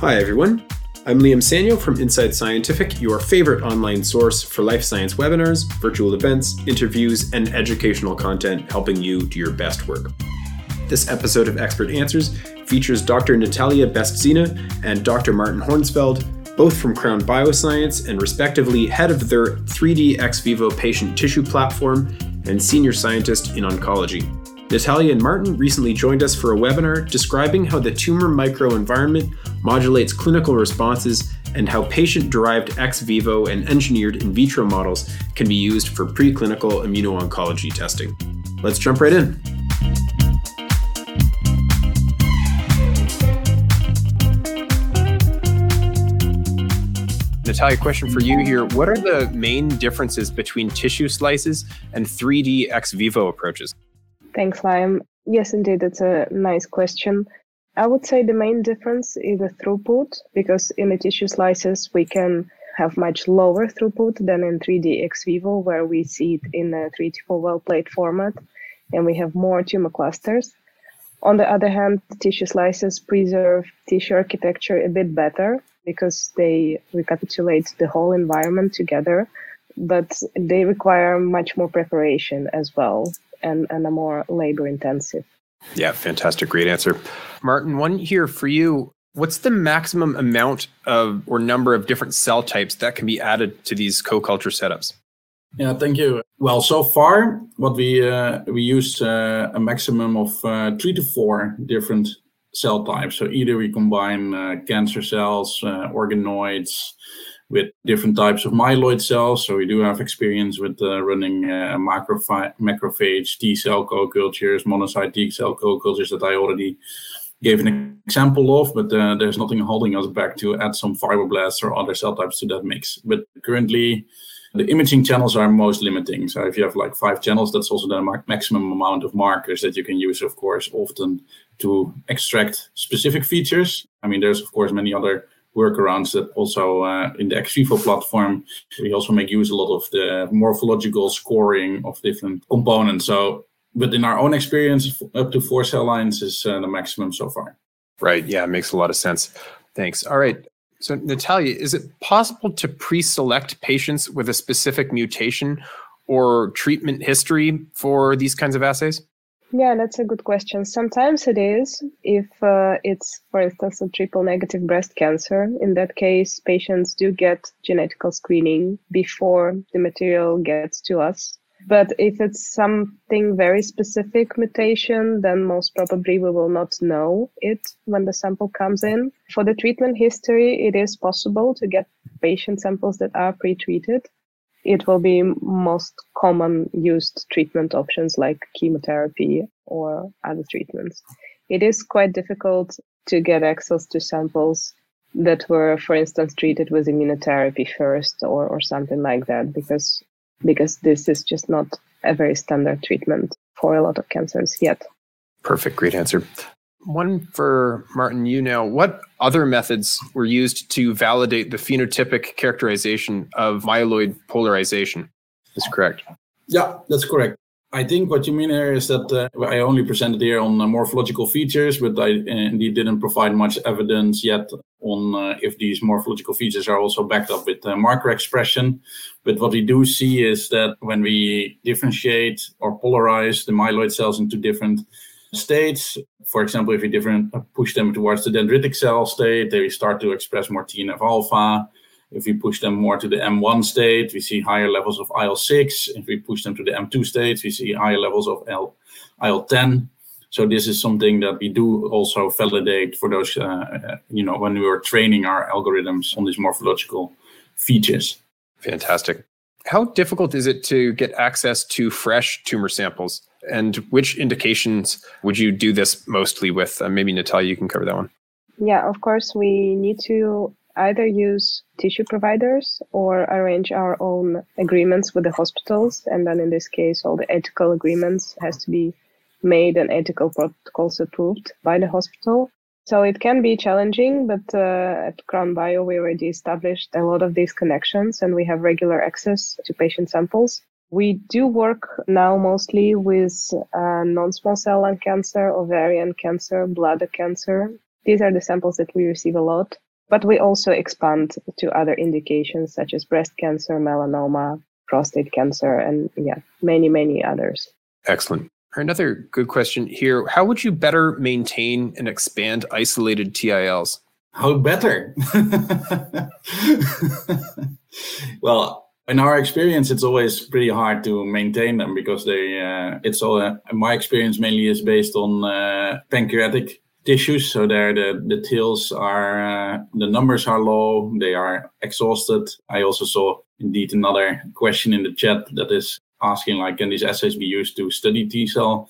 Hi, everyone. I'm Liam Sanyo from Inside Scientific, your favorite online source for life science webinars, virtual events, interviews, and educational content helping you do your best work. This episode of Expert Answers features Dr. Nataliia Beztsinna and Dr. Marten Hornsveld, both from Crown Bioscience and respectively head of their 3D ex vivo patient tissue platform and senior scientist in oncology. Nataliia and Marten recently joined us for a webinar describing how the tumor microenvironment modulates clinical responses and how patient derived ex vivo and engineered in vitro models can be used for preclinical immuno-oncology testing. Let's jump right in. Nataliia, question for you here. What are the main differences between tissue slices and 3D ex vivo approaches? Thanks, Liam. Yes, indeed, it's a nice question. I would say the main difference is the throughput, because in the tissue slices, we can have much lower throughput than in 3D ex vivo, where we see it in a 3 to 4 well plate format, and we have more tumor clusters. On the other hand, the tissue slices preserve tissue architecture a bit better because they recapitulate the whole environment together, but they require much more preparation as well and, and a more labor intensive. Yeah, fantastic. Great answer. Marten, one here for you. What's the maximum amount of or number of different cell types that can be added to these co-culture setups? Yeah, thank you. Well, so far, what we uh, we used uh, a maximum of uh, three to four different cell types. So either we combine uh, cancer cells, uh, organoids, with different types of myeloid cells. So we do have experience with uh, running uh, macrophage T cell co-cultures, monocyte T cell co-cultures that I already gave an example of, but uh, there's nothing holding us back to add some fibroblasts or other cell types to that mix. But currently, the imaging channels are most limiting. So if you have like five channels, that's also the ma- maximum amount of markers that you can use, of course, often to extract specific features. I mean, there's of course many other workarounds that also uh, in the ex vivo platform we also make use a lot of the morphological scoring of different components. So but in our own experience up to four cell lines is uh, the maximum so far. Right. Yeah it makes a lot of sense. Thanks. All right. So natalia is it possible to pre-select patients with a specific mutation or treatment history for these kinds of assays yeah, that's a good question. Sometimes it is. If uh, it's, for instance, a triple negative breast cancer, in that case, patients do get genetical screening before the material gets to us. But if it's something very specific mutation, then most probably we will not know it when the sample comes in. For the treatment history, it is possible to get patient samples that are pre-treated it will be most common used treatment options like chemotherapy or other treatments. It is quite difficult to get access to samples that were, for instance, treated with immunotherapy first or, or something like that because because this is just not a very standard treatment for a lot of cancers yet. Perfect, great answer. One for Marten, you know, What other methods were used to validate the phenotypic characterization of myeloid polarization? Is correct? Yeah, that's correct. I think what you mean here is that uh, I only presented here on uh, morphological features, but I uh, indeed didn't provide much evidence yet on uh, if these morphological features are also backed up with uh, marker expression. But what we do see is that when we differentiate or polarize the myeloid cells into different states. For example, if you different push them towards the dendritic cell state, they start to express more TNF alpha. If we push them more to the M1 state, we see higher levels of IL-6. If we push them to the M2 state, we see higher levels of IL-10. So this is something that we do also validate for those, uh, uh, you know, when we were training our algorithms on these morphological features. Fantastic. How difficult is it to get access to fresh tumor samples? And which indications would you do this mostly with? Uh, maybe Nataliia, you can cover that one. Yeah, of course, we need to either use tissue providers or arrange our own agreements with the hospitals. And then in this case, all the ethical agreements has to be made and ethical protocols approved by the hospital. So it can be challenging, but uh, at Crown Bio, we already established a lot of these connections and we have regular access to patient samples. We do work now mostly with uh, non-small cell lung cancer, ovarian cancer, bladder cancer. These are the samples that we receive a lot. But we also expand to other indications such as breast cancer, melanoma, prostate cancer, and yeah, many, many others. Excellent. Another good question here. How would you better maintain and expand isolated TILs? How better? well, in our experience, it's always pretty hard to maintain them because they. Uh, it's all. Uh, my experience mainly is based on uh, pancreatic tissues. So there, the the TILs are uh, the numbers are low. They are exhausted. I also saw indeed another question in the chat that is asking like, can these assays be used to study T cell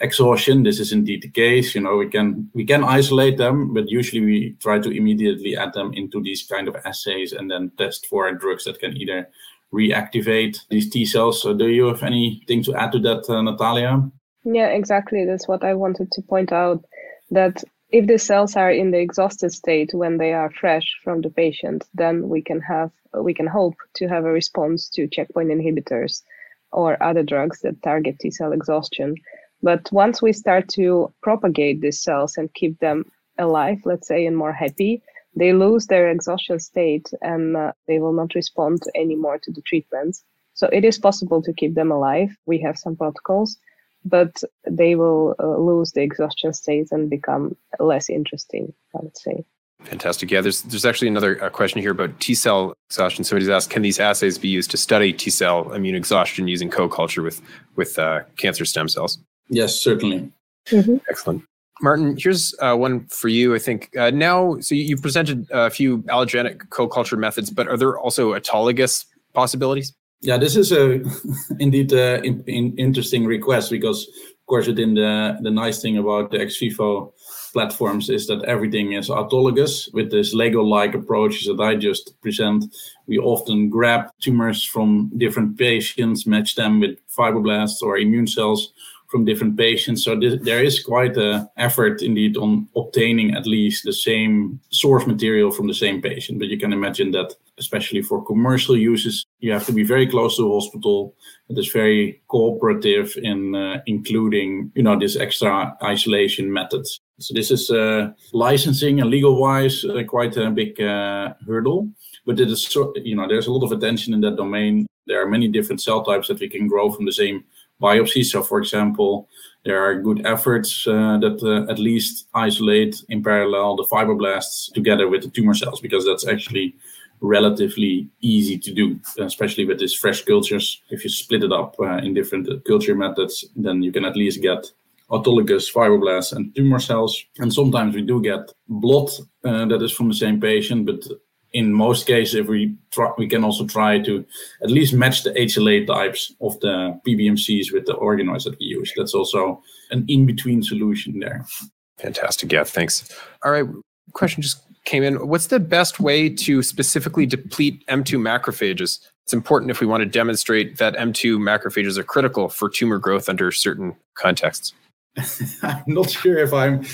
exhaustion? This is indeed the case. You know, we can we can isolate them, but usually we try to immediately add them into these kind of assays and then test for drugs that can either reactivate these T cells. So, do you have anything to add to that, uh, Nataliia? Yeah, exactly. That's what I wanted to point out. That if the cells are in the exhausted state when they are fresh from the patient, then we can have we can hope to have a response to checkpoint inhibitors or other drugs that target T cell exhaustion. But once we start to propagate these cells and keep them alive, let's say, and more happy, they lose their exhaustion state and uh, they will not respond anymore to the treatments. So it is possible to keep them alive. We have some protocols, but they will uh, lose the exhaustion state and become less interesting, I would say. Fantastic. Yeah, there's there's actually another uh, question here about T cell exhaustion. Somebody's asked, can these assays be used to study T cell immune exhaustion using co-culture with with uh, cancer stem cells? Yes, certainly. Mm-hmm. Excellent. Marten, here's uh, one for you. I think uh, now, so you've presented a few allogenic co-culture methods, but are there also autologous possibilities? Yeah, this is a indeed uh, in, in interesting request because, of course, within the the nice thing about the ex vivo platforms is that everything is autologous with this Lego-like approach that I just present. We often grab tumors from different patients, match them with fibroblasts or immune cells from different patients. So there is quite an effort indeed on obtaining at least the same source material from the same patient. But you can imagine that, especially for commercial uses, you have to be very close to the hospital. It is very cooperative in uh, including, you know, this extra isolation methods. So this is uh, licensing and legal-wise uh, quite a big uh, hurdle. But it is, you know, there's a lot of attention in that domain. There are many different cell types that we can grow from the same biopsies. So, for example, there are good efforts uh, that uh, at least isolate in parallel the fibroblasts together with the tumor cells, because that's actually relatively easy to do, especially with these fresh cultures. If you split it up uh, in different culture methods, then you can at least get autologous fibroblasts and tumor cells. And sometimes we do get blood uh, that is from the same patient, but in most cases, if we try, we can also try to at least match the HLA types of the PBMCs with the organoids that we use. That's also an in-between solution there. Fantastic. Yeah, thanks. All right, question just came in. What's the best way to specifically deplete M2 macrophages? It's important if we want to demonstrate that M2 macrophages are critical for tumor growth under certain contexts. I'm not sure if I'm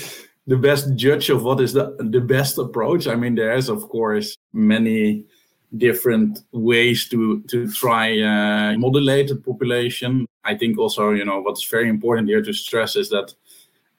the best judge of what is the, the best approach. I mean, there's of course many different ways to to try uh, modulate the population. I think also, you know, what's very important here to stress is that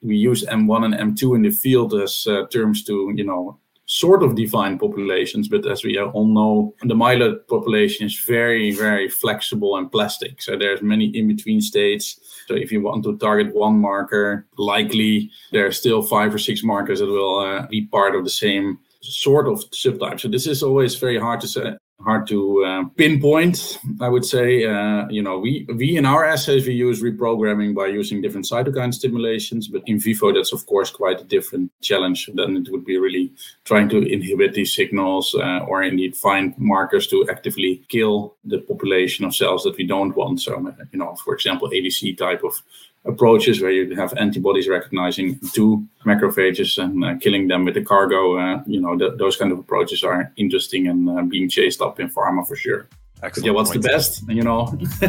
we use M1 and M2 in the field as uh, terms to, you know, sort of define populations, but as we all know, the myeloid population is very, very flexible and plastic. So there's many in-between states. So if you want to target one marker, likely there are still five or six markers that will uh, be part of the same sort of subtype. So this is always very hard to say, hard to uh, pinpoint. I would say, uh, you know, we we in our assays we use reprogramming by using different cytokine stimulations, but in vivo that's of course quite a different challenge. Then it would be really trying to inhibit these signals uh, or indeed find markers to actively kill the population of cells that we don't want. So, you know, for example, ADC type of approaches where you have antibodies recognizing two macrophages and uh, killing them with the cargo. Uh, you know, th- those kind of approaches are interesting and uh, being chased up in pharma for sure. Excellent yeah, what's the best? You know,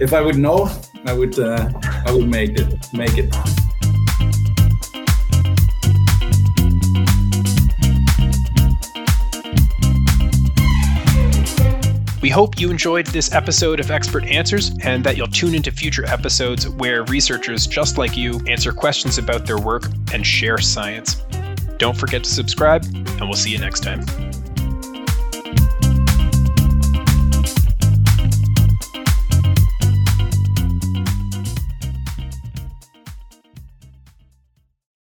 if I would know, I would uh, I would make it make it. We hope you enjoyed this episode of Expert Answers and that you'll tune into future episodes where researchers just like you answer questions about their work and share science. Don't forget to subscribe, and we'll see you next time.